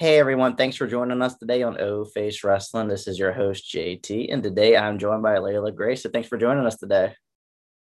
Hey everyone, thanks for joining us today on O Face Wrestling. This is your host JT, and today I'm joined by Layla Grey. So thanks for joining us today.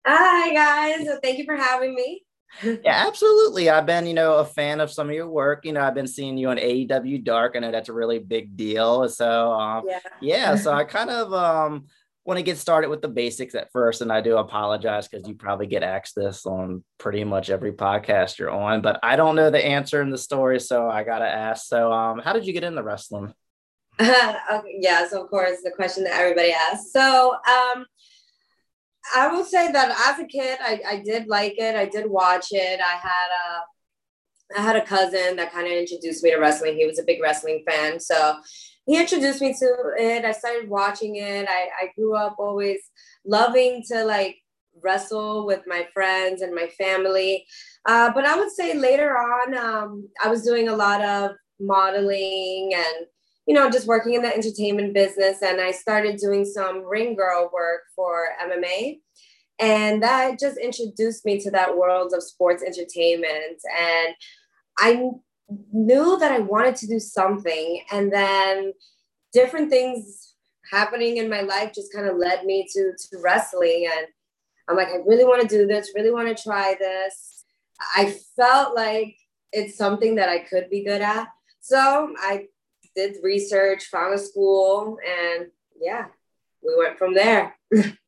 Hi guys, thank you for having me. yeah, absolutely. I've been, you know, a fan of some of your work. You know, I've been seeing you on AEW Dark. I know that's a really big deal. So, um, yeah. yeah, so I kind of um want to get started with the basics at first, and I do apologize because you probably get asked this on pretty much every podcast you're on, but I don't know the answer in the story, so I gotta ask. So, um, how did you get into wrestling? okay, yes, of course, the question that everybody asks. So, um, I will say that as a kid, I, I did like it. I did watch it. I had a I had a cousin that kind of introduced me to wrestling. He was a big wrestling fan, so he introduced me to it. I started watching it. I, I grew up always loving to like wrestle with my friends and my family. Uh, but I would say later on, um, I was doing a lot of modeling and, you know, just working in the entertainment business. And I started doing some ring girl work for MMA. And that just introduced me to that world of sports entertainment. And I knew that I wanted to do something. And then different things happening in my life just kind of led me to, to wrestling. And I'm like, I really want to do this, really want to try this. I felt like it's something that I could be good at. So I did research, found a school, and yeah, we went from there.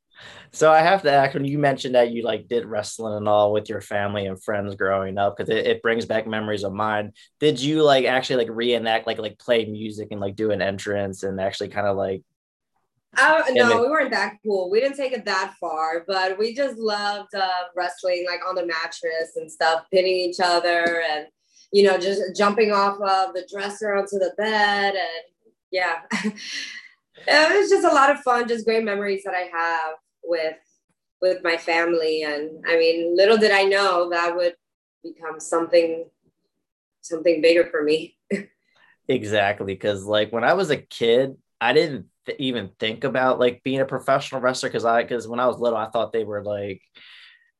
So I have to ask when you mentioned that you like did wrestling and all with your family and friends growing up because it, it brings back memories of mine. Did you like actually like reenact like like play music and like do an entrance and actually kind of like uh, no, we weren't that cool. We didn't take it that far, but we just loved uh, wrestling like on the mattress and stuff, pitting each other and, you know, just jumping off of the dresser onto the bed. And yeah, it was just a lot of fun, just great memories that I have with with my family. And i mean little did i know that would become something something bigger for me. Exactly. Because like when i was a kid i didn't th- even think about like being a professional wrestler because i because when i was little i thought they were like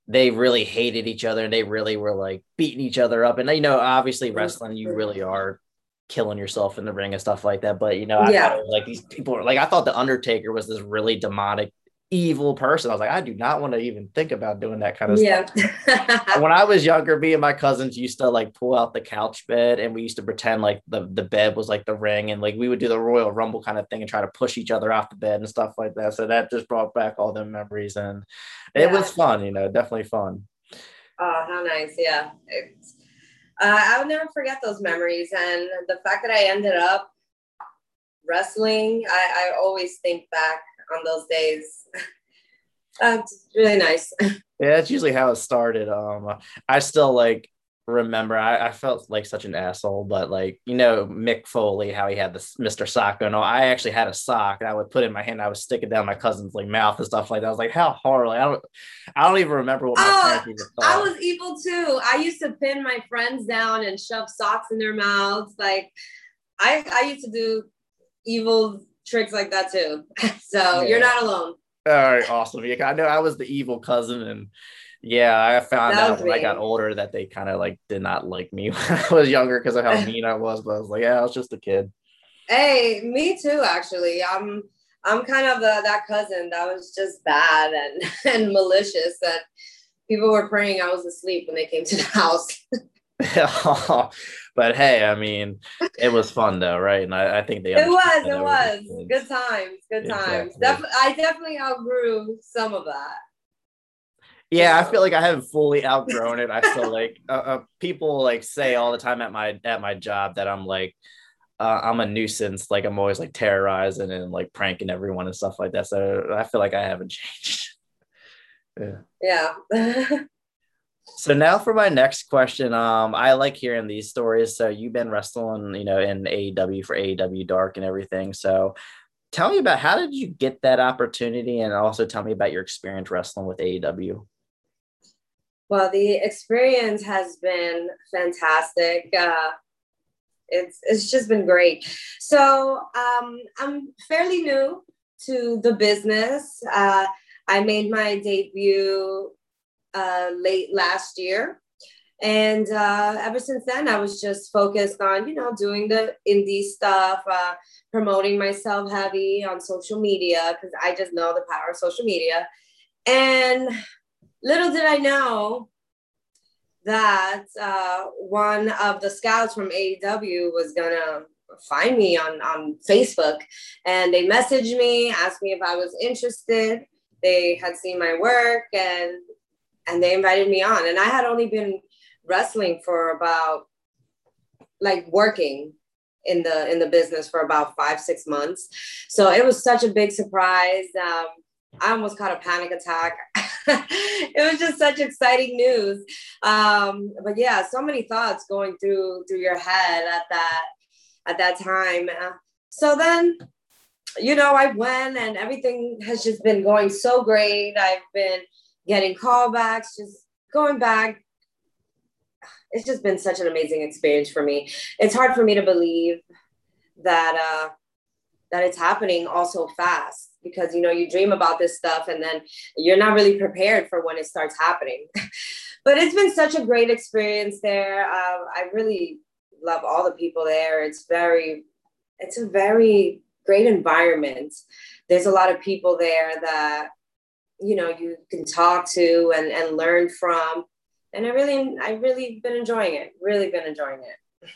they really hated each other and they really were like beating each other up. And you know obviously mm-hmm. wrestling you really are killing yourself in the ring and stuff like that. But you know I yeah. like these people were like i thought the undertaker was this really demonic evil person. I was like, I do not want to even think about doing that kind of yeah. stuff. when I was younger, me and my cousins used to like pull out the couch bed and we used to pretend like the, the bed was like the ring and like we would do the Royal Rumble kind of thing and try to push each other off the bed and stuff like that. So that just brought back all the memories and it was fun, you know, definitely fun. Oh, how nice. Yeah. uh, I'll never forget those memories. And the fact that I ended up wrestling, I, I always think back on those days. uh, really nice. yeah, that's usually how it started. Um, I still like remember I, I, felt like such an asshole, but like you know Mick Foley, how he had this Mr. Sock and all. I actually had a sock and I would put in my hand, I would stick it down my cousin's like mouth and stuff like that. I was like, how horrible! I don't, I don't even remember what my oh, I was evil too. I used to pin my friends down and shove socks in their mouths. Like I, I used to do evil tricks like that too. so yeah. you're not alone. All right, awesome. Yeah, I know I was the evil cousin, and yeah, I found out when me. I got older that they kind of like did not like me when I was younger because of how mean I was. But I was like, yeah, I was just a kid. Hey, me too. Actually, I'm I'm kind of the, that cousin that was just bad and and malicious. That people were praying I was asleep when they came to the house. Oh, but hey, I mean, it was fun though, right? And I, I think they. It was. It was good times. Good times. Exactly. Def- I definitely outgrew some of that. Yeah, I feel like I haven't fully outgrown it. I still like uh, uh, people like say all the time at my at my job that I'm like uh, I'm a nuisance. Like I'm always like terrorizing and like pranking everyone and stuff like that. So I feel like I haven't changed. yeah. Yeah. So now for my next question, um, I like hearing these stories. So you've been wrestling, you know, in AEW for AEW Dark and everything. So tell me about how did you get that opportunity, and also tell me about your experience wrestling with AEW. Well, the experience has been fantastic. Uh, it's it's just been great. So um, I'm fairly new to the business. Uh, I made my debut uh, late last year. And uh, ever since then, I was just focused on, you know, doing the indie stuff, uh, promoting myself heavy on social media because I just know the power of social media. And little did I know that uh, one of the scouts from AEW was gonna find me on on Facebook, and they messaged me, asked me if I was interested. They had seen my work and and they invited me on, and I had only been wrestling for about like working in the in the business for about five six months. So it was such a big surprise. Um, i almost caught a panic attack. It was just such exciting news. Um, but yeah so many thoughts going through through your head at that at that time. Uh, so then you know i went and everything has just been going so great. I've been getting callbacks just going back it's just been such an amazing experience for me. It's hard for me to believe that uh, that it's happening all so fast because you know you dream about this stuff and then you're not really prepared for when it starts happening. but it's been such a great experience there. Uh, I really love all the people there. It's very, it's a very great environment. There's a lot of people there that you know you can talk to and, and learn from and I really, I really been enjoying it. Really been enjoying it.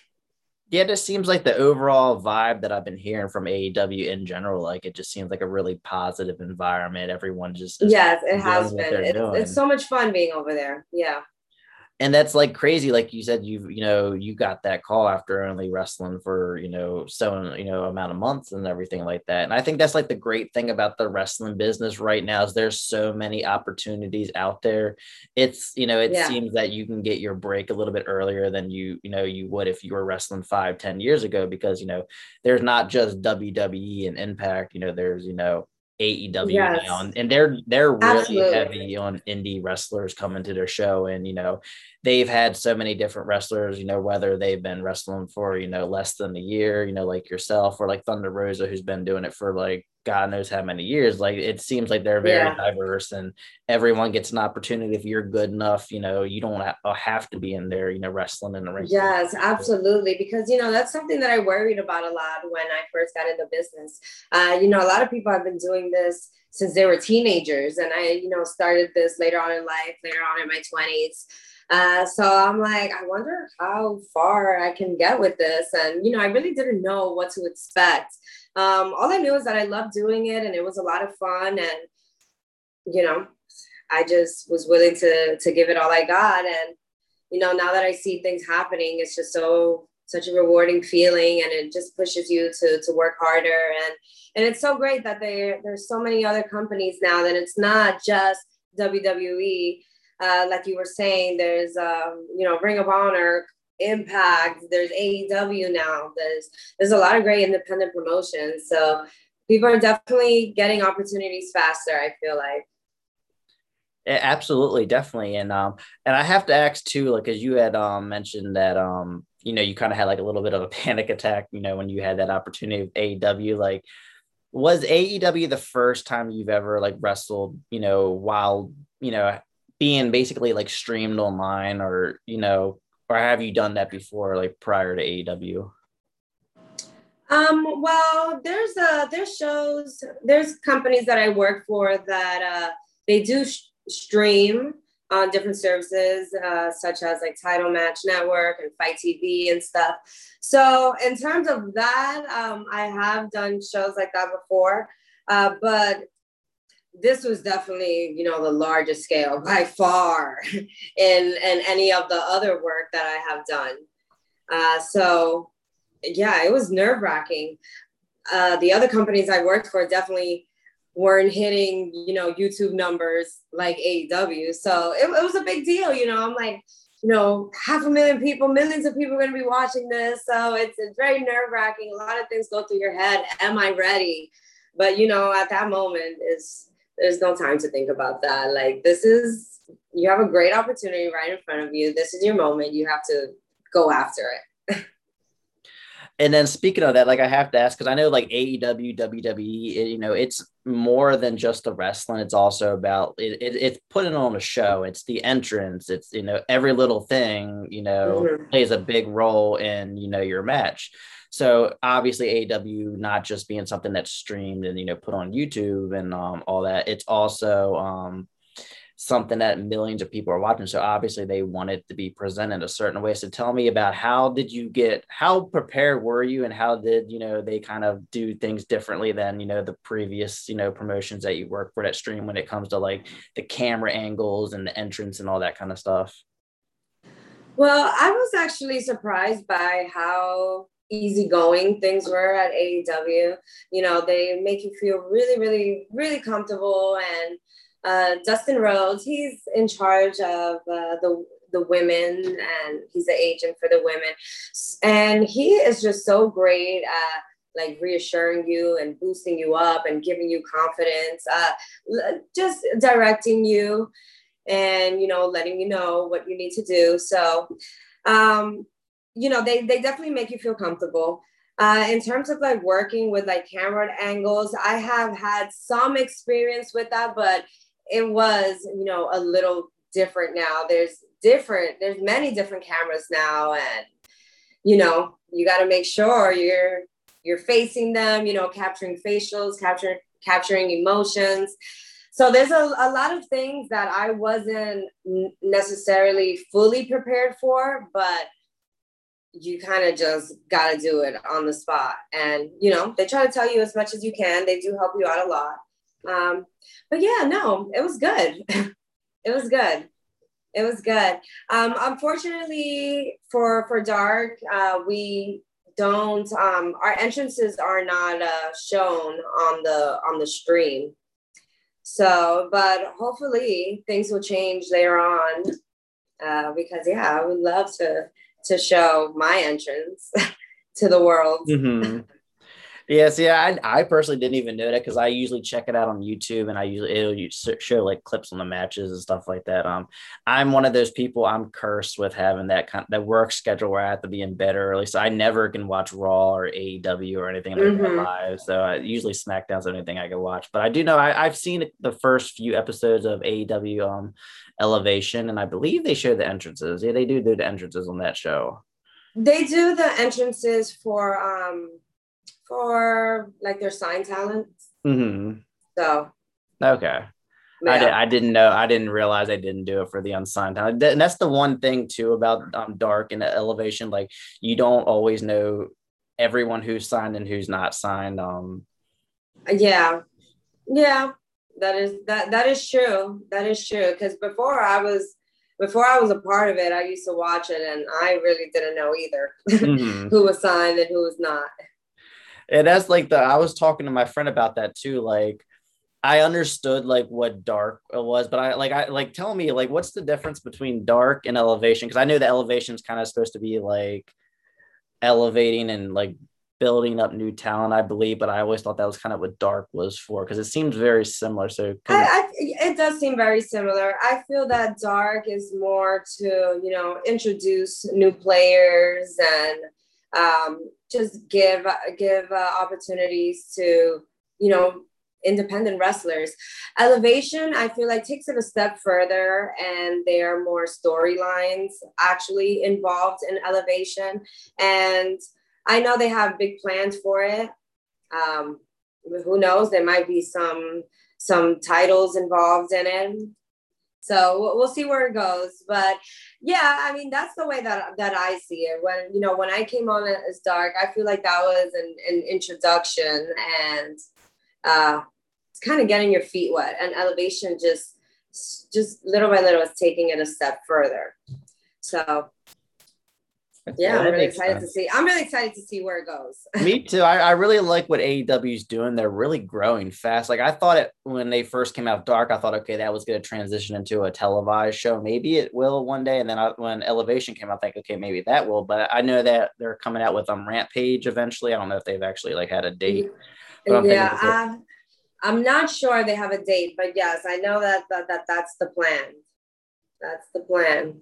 Yeah, it just seems like the overall vibe that I've been hearing from AEW in general, like it just seems like a really positive environment. Everyone just yes, it has been. It's, it's so much fun being over there. Yeah and that's like crazy like you said you've you know you got that call after only wrestling for you know so you know amount of months and everything like that and i think that's like the great thing about the wrestling business right now is there's so many opportunities out there it's you know it yeah. seems that you can get your break a little bit earlier than you you know you would if you were wrestling five ten years ago because you know there's not just wwe and impact you know there's you know AEW yes. and they're they're really Absolutely. heavy on indie wrestlers coming to their show, and you know they've had so many different wrestlers, you know whether they've been wrestling for you know less than a year, you know like yourself or like Thunder Rosa who's been doing it for like God knows how many years. Like it seems like they're very yeah. diverse and everyone gets an opportunity. If you're good enough, you know, you don't uh, have to be in there, you know, wrestling in the ring. Yes, absolutely. Because, you know, that's something that I worried about a lot when I first got into the business. Uh, you know, a lot of people have been doing this since they were teenagers. And I, you know, started this later on in life, later on in my 20s. Uh, so I'm like, I wonder how far I can get with this. And, you know, I really didn't know what to expect um, all I knew is that I loved doing it and it was a lot of fun. And, you know, I just was willing to, to give it all I got. And, you know, now that I see things happening, it's just so, such a rewarding feeling and it just pushes you to, to work harder. And, and it's so great that there, there's so many other companies now that it's not just WWE. Uh, like you were saying, there's, um, you know, Ring of Honor, Impact, there's AEW now. There's there's a lot of great independent promotions. So people are definitely getting opportunities faster, I feel like. Yeah, absolutely, definitely. And um and I have to ask too, like as you had um mentioned that um, you know, you kind of had like a little bit of a panic attack, you know, when you had that opportunity of AEW, like was AEW the first time you've ever like wrestled, you know, while, you know, being basically like streamed online or, you know, or have you done that before, like prior to AEW? Um, well, there's uh there's shows, there's companies that I work for that uh they do sh- stream on different services, uh, such as like Title Match Network and Fight TV and stuff. So in terms of that, um, I have done shows like that before, uh, but this was definitely you know the largest scale by far in in any of the other work that i have done. Uh, so yeah it was nerve wracking uh, the other companies i worked for definitely weren't hitting you know youtube numbers like aew so it, it was a big deal you know. I'm like you know half a million people millions of people are going to be watching this. So it's, it's very nerve wracking a lot of things go through your head. Am i ready? But you know at that moment is there's no time to think about that. Like this is you have a great opportunity right in front of you. This is your moment. You have to go after it. and then speaking of that, like I have to ask because I know like AEW, WWE, it, you know, it's more than just the wrestling. It's also about it, it, It's putting on a show. It's the entrance. It's you know every little thing you know mm-hmm. plays a big role in you know your match. So obviously AW not just being something that's streamed and you know put on YouTube and um, all that. It's also um, something that millions of people are watching. So obviously they want it to be presented a certain way. So tell me about how did you get how prepared were you and how did you know they kind of do things differently than you know the previous you know promotions that you work for that stream when it comes to like the camera angles and the entrance and all that kind of stuff? Well, I was actually surprised by how easygoing things were at AEW. You know, they make you feel really, really, really comfortable. And uh, Dustin Rhodes, he's in charge of uh, the the women and he's the agent for the women. And he is just so great at like reassuring you and boosting you up and giving you confidence uh, just directing you and you know letting you know what you need to do. So um, you know they, they definitely make you feel comfortable uh, in terms of like working with like camera angles i have had some experience with that but it was, you know, a little different now. There's different, there's many different cameras now. And, you know, you got to make sure you're, you're facing them, you know, capturing facials, capturing, capturing emotions. So there's a, a lot of things that I wasn't necessarily fully prepared for, but you kind of just got to do it on the spot. And, you know, they try to tell you as much as you can. They do help you out a lot. Um, but yeah, no, it was good. it was good. It was good. Um, unfortunately for for dark, uh, we don't. Um, our entrances are not uh, shown on the on the stream. So, but hopefully things will change later on. Uh, because yeah, I would love to to show my entrance to the world. Mm-hmm. Yes, yeah, I, I personally didn't even know that because I usually check it out on YouTube and I usually it'll show like clips on the matches and stuff like that. Um, I'm one of those people. I'm cursed with having that kind that work schedule where I have to be in bed early, so I never can watch Raw or AEW or anything like mm-hmm. that live. So I usually SmackDown's the only thing I can watch. But I do know I, I've seen the first few episodes of AEW um Elevation, and I believe they show the entrances. Yeah, they do do the entrances on that show. They do the entrances for um for like their sign talents. Mm-hmm. So okay. Yeah. I, did, I didn't know. I didn't realize I didn't do it for the unsigned talent. And that's the one thing too about um, dark and elevation. Like you don't always know everyone who's signed and who's not signed. Um. Yeah, yeah, that is that that is true. That is true. Because before I was before I was a part of it, I used to watch it and I really didn't know either mm-hmm. who was signed and who was not and that's like the I was talking to my friend about that too. Like I understood like what dark was, but I like I like tell me like what's the difference between dark and elevation? Because I know the elevation is kind of supposed to be like elevating and like building up new talent, I believe, but I always thought that was kind of what dark was for because it seems very similar. So I, I, it does seem very similar. I feel that dark is more to you know introduce new players and um, just give give uh, opportunities to you know independent wrestlers. Elevation, I feel like takes it a step further, and there are more storylines actually involved in Elevation. And I know they have big plans for it. Um, who knows? There might be some some titles involved in it. So we'll, we'll see where it goes. But yeah, I mean that's the way that that I see it. When you know when I came on as dark, I feel like that was an, an introduction and uh, it's kind of getting your feet wet. And elevation just just little by little is taking it a step further. So yeah, I'm really excited sense. to see. I'm really excited to see where it goes. Me too. I, I really like what AEW is doing. They're really growing fast. Like I thought it when they first came out dark, I thought, okay, that was going to transition into a televised show. Maybe it will one day. And then I, when Elevation came out, I think, okay, maybe that will. But I know that they're coming out with um Rampage eventually. I don't know if they've actually like had a date. I'm yeah, uh, I'm not sure they have a date, but yes, I know that that, that that's the plan. That's the plan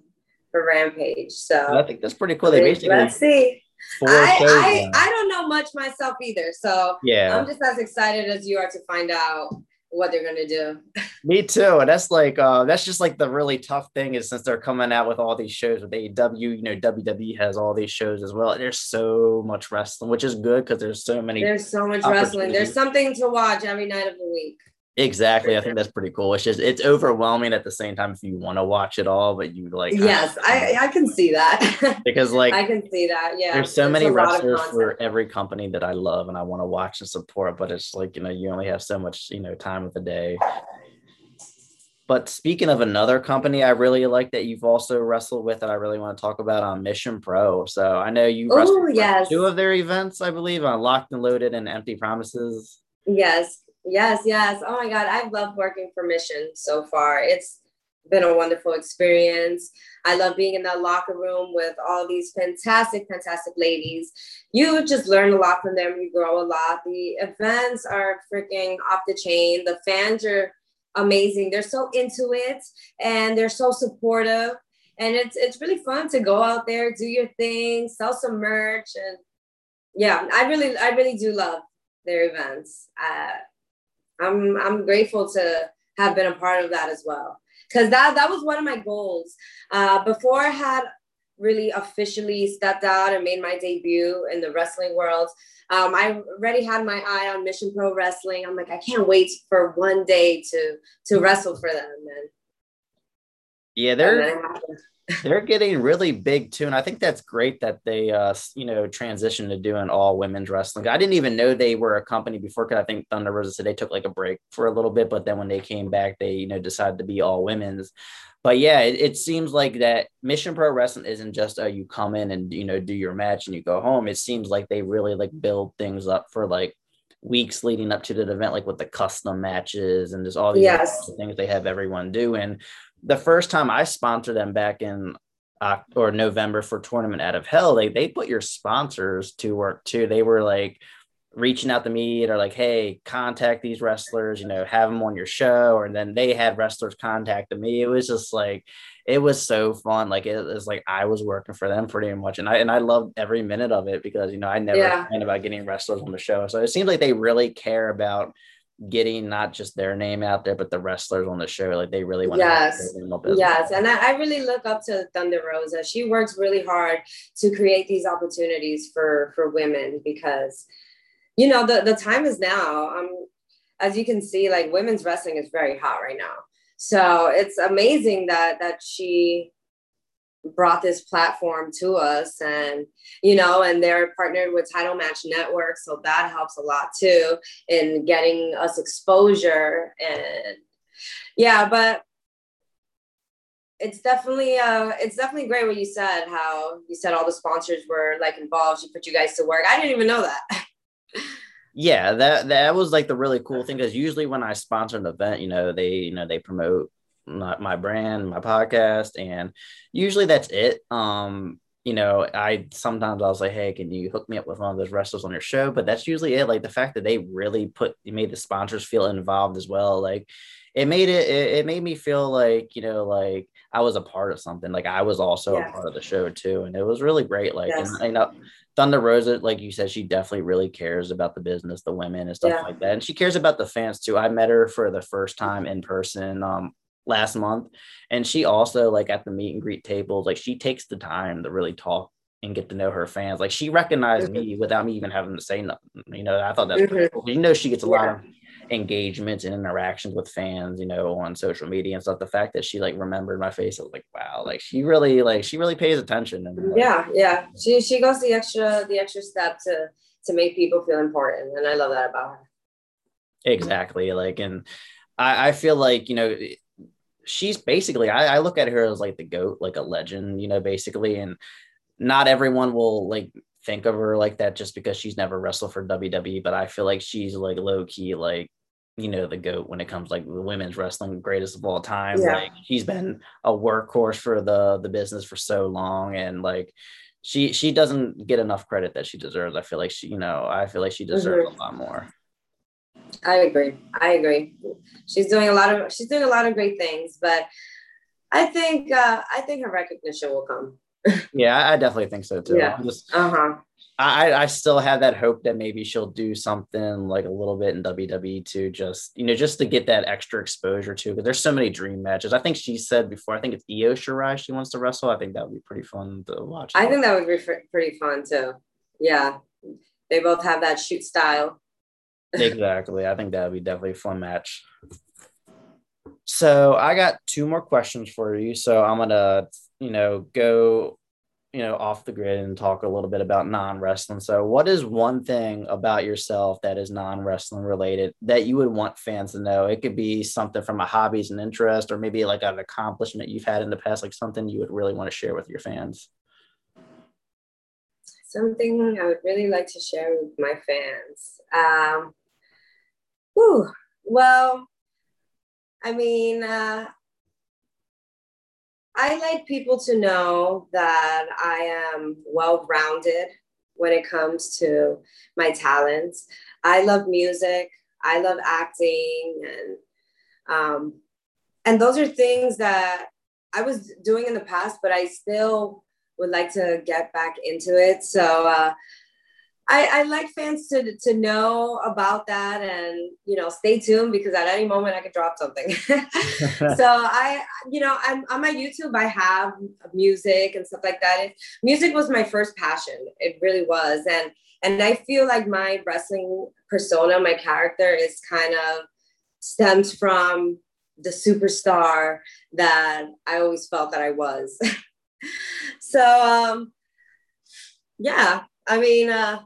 for Rampage. So I think that's pretty cool. They basically let's see. I, I. I don't know much myself either. So yeah, I'm just as excited as you are to find out what they're gonna do. me too. And that's like uh that's just like the really tough thing is since they're coming out with all these shows with AEW, you know, WWE has all these shows as well. There's so much wrestling, which is good because there's so many There's so much wrestling. There's something to watch every night of the week. Exactly. I think that's pretty cool. It's just it's overwhelming at the same time if you want to watch it all, but you like yes, I I can see that. because like I can see that. Yeah. there's so many a lot of wrestlers for every company that I love and I want to watch and support, but it's like you know you only have so much you know time of the day. But speaking of another company, I really like that you've also wrestled with that I really want to talk about on Mission Pro. So I know you wrestled for yes. two of their events, I believe, on Locked and Loaded and Empty Promises. Yes, yes, yes. Oh my God, I've loved working for Mission so far. It's been a wonderful experience. I love being in that locker room with all these fantastic, fantastic ladies. You just learn a lot from them. You grow a lot. The events are freaking off the chain. The fans are amazing. They're so into it and they're so supportive. And it's it's really fun to go out there, do your thing, sell some merch, and yeah, I really I really do love their events. Uh, I'm I'm grateful to have been a part of that as well, because that that was one of my goals. Uh, before I had really officially stepped out and made my debut in the wrestling world, um, I already had my eye on Mission Pro Wrestling. I'm like, I can't wait for one day to to wrestle for them. And, Yeah, they're then it happened. They're getting really big too and i think that's great that they uh you know transitioned to doing all women's wrestling. I didn't even know they were a company before because i think thunder rosa said they took like a break for a little bit but then when they came back they you know decided to be all women's. But yeah it, it seems like that mission pro wrestling isn't just uh, you come in and you know do your match and you go home. It seems like they really like build things up for like weeks leading up to the event like with the custom matches and just all these Yes. things they have everyone do and the first time I sponsored them back in Oc- or November for Tournament Out of Hell, they they put your sponsors to work too. They were like reaching out to me or like, hey, contact these wrestlers, you know, have them on your show. Or then they had wrestlers contacting me. It was just like it was so fun. Like it was like I was working for them pretty much. And I and I loved every minute of it because you know I never Yeah. about getting wrestlers on the show. So it seems like they really care about getting not just their name out there, but the wrestlers on the show. Like they really want Yes. to build them up as Yes, and I, I really look up to Thunder Rosa. She works really hard to create these opportunities for for women because, you know, the the time is now. Um, as you can see, like women's wrestling is very hot right now. So it's amazing that that she brought this platform to us and you know and they're partnered with title match network so that helps a lot too in getting us exposure and yeah but it's definitely uh it's definitely great what you said how you said all the sponsors were like involved. She put you guys to work. I didn't even know that. Yeah that that was like the really cool thing because usually when i sponsor an event you know they you know they promote my, my brand my podcast and usually that's it um you know i sometimes I was like, hey can you hook me up with one of those wrestlers on your show but that's usually it like the fact that they really put made the sponsors feel involved as well like it made it, it it made me feel like you know like i was a part of something like i was also Yes. a part of the show too and it was really great like Yes. and you know Thunder Rosa, like you said, she definitely really cares about the business, the women, and stuff Yeah. like that. And she cares about the fans too. I met her for the first time in person um, last month, and she also like at the meet and greet tables, like she takes the time to really talk and get to know her fans. Like she recognized me without me even having to say nothing. You know, I thought that's pretty Mhm. cool. You know, she gets a lot of engagements and interactions with fans, you know, on social media and stuff. The fact that she like remembered my face, I was like, wow, like she really like she really pays attention. And like, yeah yeah she she goes the extra the extra step to to make people feel important and i love that about her Exactly. Like, and I, I feel like, you know, she's basically, I, I look at her as like the GOAT, like a legend, you know, basically. And not everyone will like think of her like that just because she's never wrestled for WWE, but I feel like she's like low key, like, you know, the GOAT when it comes like the women's wrestling greatest of all time. Yeah. Like she's been a workhorse for the the business for so long. And like she she doesn't get enough credit that she deserves. I feel like she, you know, I feel like she deserves mm-hmm. a lot more. I agree. I agree. She's doing a lot of she's doing a lot of great things, but I think uh I think her recognition will come. Yeah, I definitely think so too. Yeah. I'm Uh-huh. I, I still have that hope that maybe she'll do something like a little bit in WWE too, just you know, just to get that extra exposure too. Because there's so many dream matches. I think she said before. I think it's Io Shirai she wants to wrestle. I think that would be pretty fun to watch. I think that would be pretty fun too. Yeah, they both have that shoot style. Exactly. I think that would be definitely a fun match. So I got two more questions for you. So I'm gonna, you know, go you know off the grid and talk a little bit about non-wrestling so what is one thing about yourself that is non-wrestling related that you would want fans to know it could be something from a hobbies and interest or maybe like an accomplishment you've had in the past like something you would really want to share with your fans something i would really like to share with my fans um whew, well i mean uh I like people to know that I am well rounded when it comes to my talents. I love music, I love acting, and um, and those are things that I was doing in the past, but I still would like to get back into it. So uh, I, I like fans to to know about that and you know stay tuned because at any moment I could drop something. so I you know I'm on my YouTube I have music and stuff like that. It, music was my first passion. It really was and and I feel like my wrestling persona, my character is kind of stems from the superstar that I always felt that I was. so um yeah, I mean uh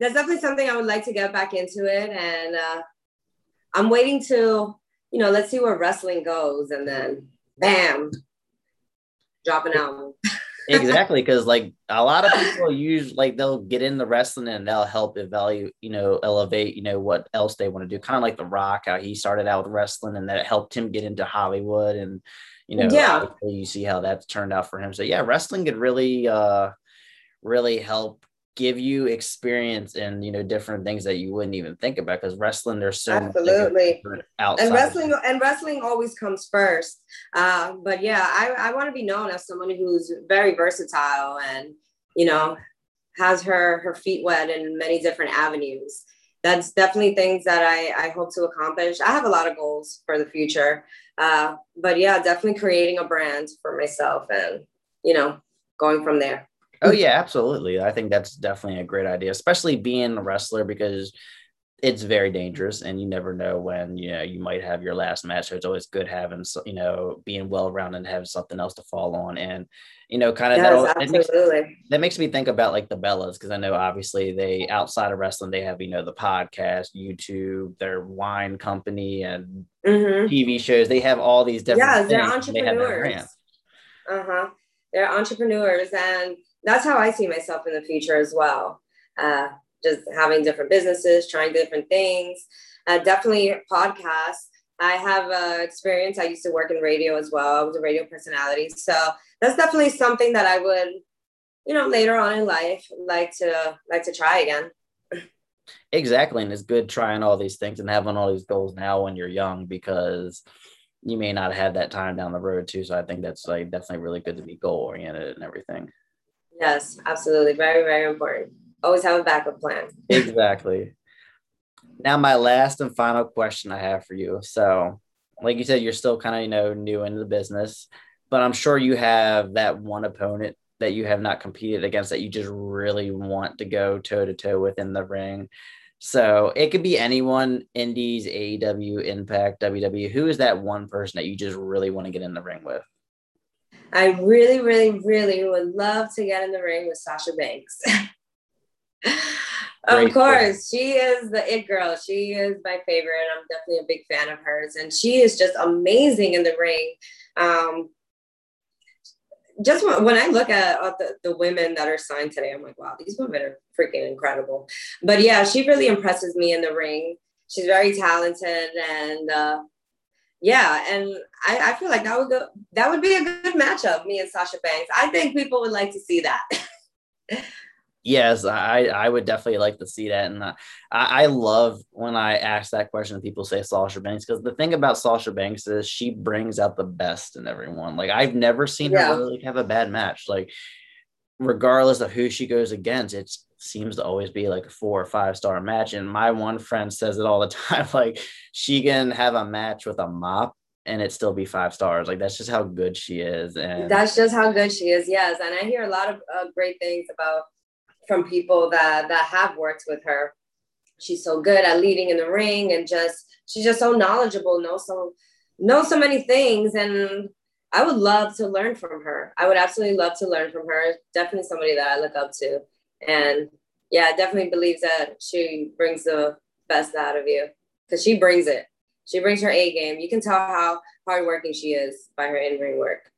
that's definitely something I would like to get back into it. And uh, I'm waiting to, you know, let's see where wrestling goes. And then bam, dropping out. exactly. Cause like a lot of people use like they'll get in the wrestling and they'll help evaluate, you know, elevate, you know, what else they want to do. Kind of like The Rock, how he started out with wrestling and that helped him get into Hollywood. And, you know, yeah, you see how that's turned out for him. So yeah, wrestling could really, uh, really help give you experience in you know different things that you wouldn't even think about because wrestling there's so absolutely. and wrestling and wrestling always comes first. Uh, but yeah i, I want to be known as someone who's very versatile and you know has her her feet wet in many different avenues. That's definitely things that i i hope to accomplish. I have a lot of goals for the future uh, but yeah definitely creating a brand for myself and you know going from there Oh yeah, absolutely. I think that's definitely a great idea, especially being a wrestler because it's very dangerous and you never know when you know you might have your last match. So it's always good having you know being well rounded and having something else to fall on and you know kind of yes, that, makes, that makes me think about like the Bellas because I know obviously they outside of wrestling they have you know the podcast, YouTube, their wine company and mm-hmm. TV shows. They have all these different yeah, they're entrepreneurs. They uh huh. They're entrepreneurs and that's how I see myself in the future as well. Uh, just having different businesses, trying different things. Uh, definitely podcasts. I have uh, experience. I used to work in radio as well. I was a radio personality, so that's definitely something that I would, you know, later on in life like to like to try again. Exactly, and it's good trying all these things and having all these goals now when you're young because you may not have that time down the road too. So I think that's like definitely really good to be goal oriented and everything. Yes, absolutely. Very, very important. Always have a backup plan. exactly. Now, my last and final question I have for you. So, like you said, you're still kind of, you know, new into the business, but I'm sure you have that one opponent that you have not competed against that you just really want to go toe to toe with in the ring. So it could be anyone, Indies, AEW, Impact, WWE. Who is that one person that you just really want to get in the ring with? I really, really, really would love to get in the ring with Sasha Banks. of course, she is the it girl. She is my favorite. I'm definitely a big fan of hers, and she is just amazing in the ring. Um, just when I look at, at the, the women that are signed today, I'm like, wow, these women are freaking incredible. But yeah, she really impresses me in the ring. She's very talented, and uh, yeah, and I, I feel like that would go that would be a good matchup, me and Sasha Banks. I think people would like to see that. yes, I I would definitely like to see that, and I, I love when I ask that question. And people say Sasha Banks because the thing about Sasha Banks is she brings out the best in everyone. Like I've never seen yeah. her really have a bad match. Like regardless of who she goes against, it's seems to always be like a four or five star match. And my one friend says it all the time. Like she can have a match with a mop and it still be five stars. Like that's just how good she is. And that's just how good she is. Yes. And I hear a lot of uh, great things about from people that that have worked with her. She's so good at leading in the ring and just she's just so knowledgeable, knows so knows so many things. And I would love to learn from her. I would absolutely love to learn from her. Definitely somebody that I look up to. And yeah, I definitely believes that she brings the best out of you because she brings it. She brings her A game. You can tell how hardworking she is by her in ring work.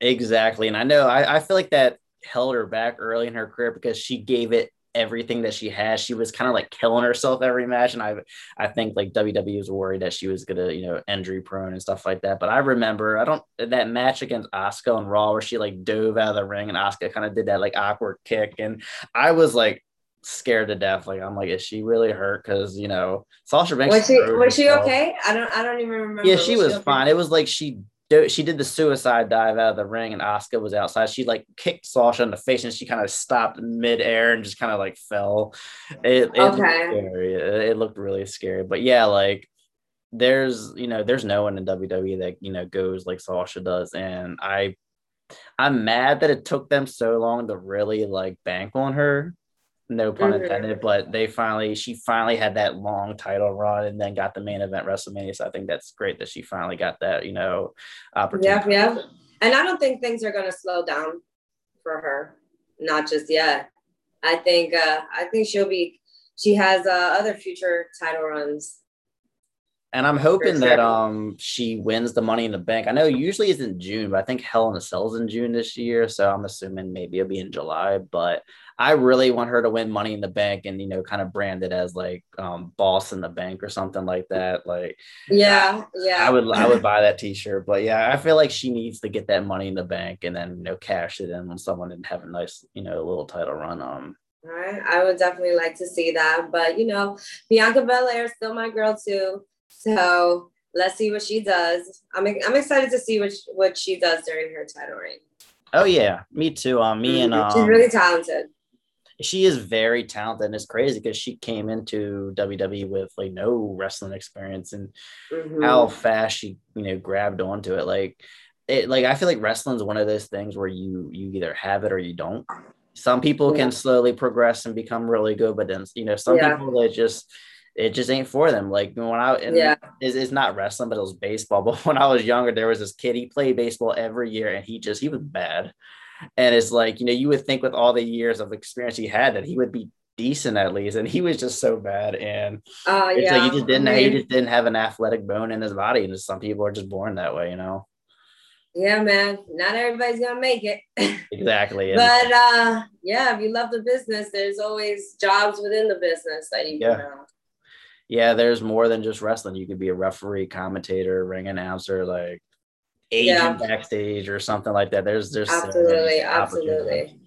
Exactly. And I know I, I feel like that held her back early in her career because she gave it everything that she has. She was kind of like killing herself every match, and I I think like WWE was worried that she was gonna you know injury prone and stuff like that. But I remember I don't that match against Asuka on Raw where she like dove out of the ring and Asuka kind of did that like awkward kick, and I was like scared to death. Like I'm like, is she really hurt? Because you know Sasha Banks was she was she okay? I don't I don't even remember. Yeah, she was, was she okay? fine. It was like she she did the suicide dive out of the ring and Asuka was outside. She like kicked Sasha in the face and she kind of stopped midair and just kind of like fell. It, it okay. looked it, looked really scary. But yeah, like there's you know there's no one in WWE that you know goes like Sasha does, and I I'm mad that it took them so long to really like bank on her no pun mm-hmm. intended, but they finally she finally had that long title run and then got the main event WrestleMania. So I think that's great that she finally got that, you know, opportunity. Yeah, yeah. And I don't think things are gonna slow down for her. Not just yet. I think uh I think she'll be she has uh, other future title runs and I'm hoping sure. that um she wins the Money in the Bank. I know usually it's in June, but I think Hell in a Cell's in June this year, so I'm assuming maybe it'll be in July. But I really want her to win Money in the Bank and you know kind of brand it as like um, Boss in the Bank or something like that. Like yeah, yeah. I would I would buy that T-shirt, but yeah, I feel like she needs to get that Money in the Bank and then you know cash it in on someone and have a nice you know little title run. Um. All right, I would definitely like to see that, but you know, Bianca Belair is still my girl too. So let's see what she does. I'm I'm excited to see what what she does during her title reign. Oh yeah, me too. Um, me and um, she's really talented. She is very talented, and it's crazy because she came into WWE with like no wrestling experience, and mm-hmm. how fast she you know grabbed onto it. Like it, like I feel like wrestling is one of those things where you you either have it or you don't. Some people yeah. can slowly progress and become really good, but then you know some yeah. people that just it just ain't for them. Like when I yeah, it's, it's not wrestling, but it was baseball. But when I was younger, there was this kid. He played baseball every year, and he just he was bad. And it's like you know you would think with all the years of experience he had that he would be decent at least, and he was just so bad. And uh, it's yeah. like he just didn't I mean, he just didn't have an athletic bone in his body, and some people are just born that way, you know. Yeah, man. Not everybody's gonna make it. Exactly. but uh yeah, if you love the business, there's always jobs within the business that you yeah. can uh, yeah, there's more than just wrestling. You could be a referee, commentator, ring announcer, like agent yeah. backstage or something like that. There's there's absolutely, absolutely.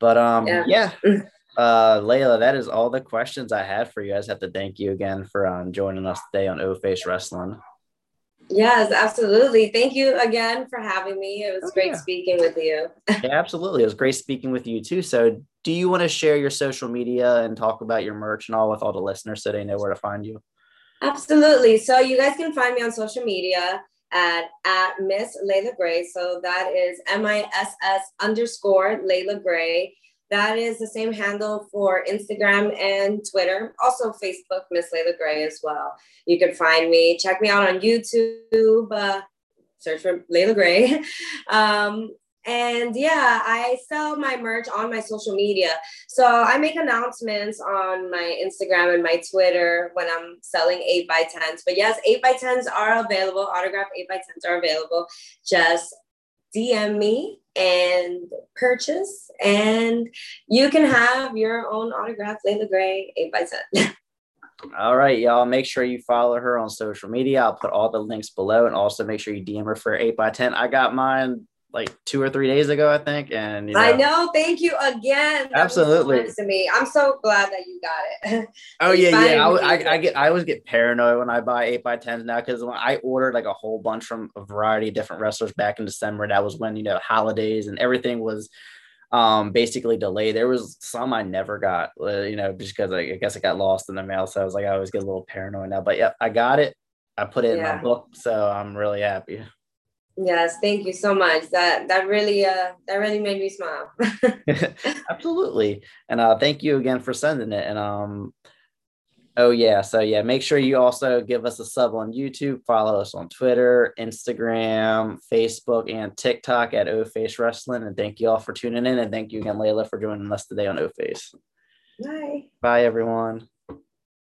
But um, yeah. yeah. Uh, Layla, that is all the questions I had for you. I just have to thank you again for um, joining us today on O Face Wrestling. Yes, absolutely. Thank you again for having me. It was oh, great yeah. speaking with you. yeah, absolutely. It was great speaking with you too. So, do you want to share your social media and talk about your merch and all with all the listeners so they know where to find you? Absolutely. So, you guys can find me on social media at, at Miss Layla Grey. So, that is M I S S underscore Layla Grey. That is the same handle for Instagram and Twitter. Also, Facebook, Miss Layla Grey as well. You can find me. Check me out on YouTube. Uh, search for Layla Grey. Um, and yeah, I sell my merch on my social media. So I make announcements on my Instagram and my Twitter when I'm selling 8 by 10s. But yes, 8 by 10s are available. Autograph 8 by 10s are available. Just DM me and purchase, and you can have your own autograph, Layla Grey, 8 by 10 All right, y'all. Make sure you follow her on social media. I'll put all the links below, and also make sure you DM her for 8 by 10 I got mine like two or three days ago, I think. And you know, I know. Thank you again. Absolutely. So to me, I'm so glad that you got it. oh yeah, yeah. I, I, I, get I always get paranoid when I buy eight by tens now because when I ordered like a whole bunch from a variety of different wrestlers back in December, that was when you know holidays and everything was um basically delayed. There was some I never got, uh, you know, just because I, I, guess it got lost in the mail. So I was like, I always get a little paranoid now. But yeah, I got it. I put it yeah. in my book, so I'm really happy. Yes, thank you so much. That that really uh that really made me smile. Absolutely. And uh thank you again for sending it. And um oh yeah, so yeah, make sure you also give us a sub on YouTube, follow us on Twitter, Instagram, Facebook, and TikTok at O Face Wrestling. And thank you all for tuning in. And thank you again, Layla, for joining us today on O Face. Bye. Bye everyone.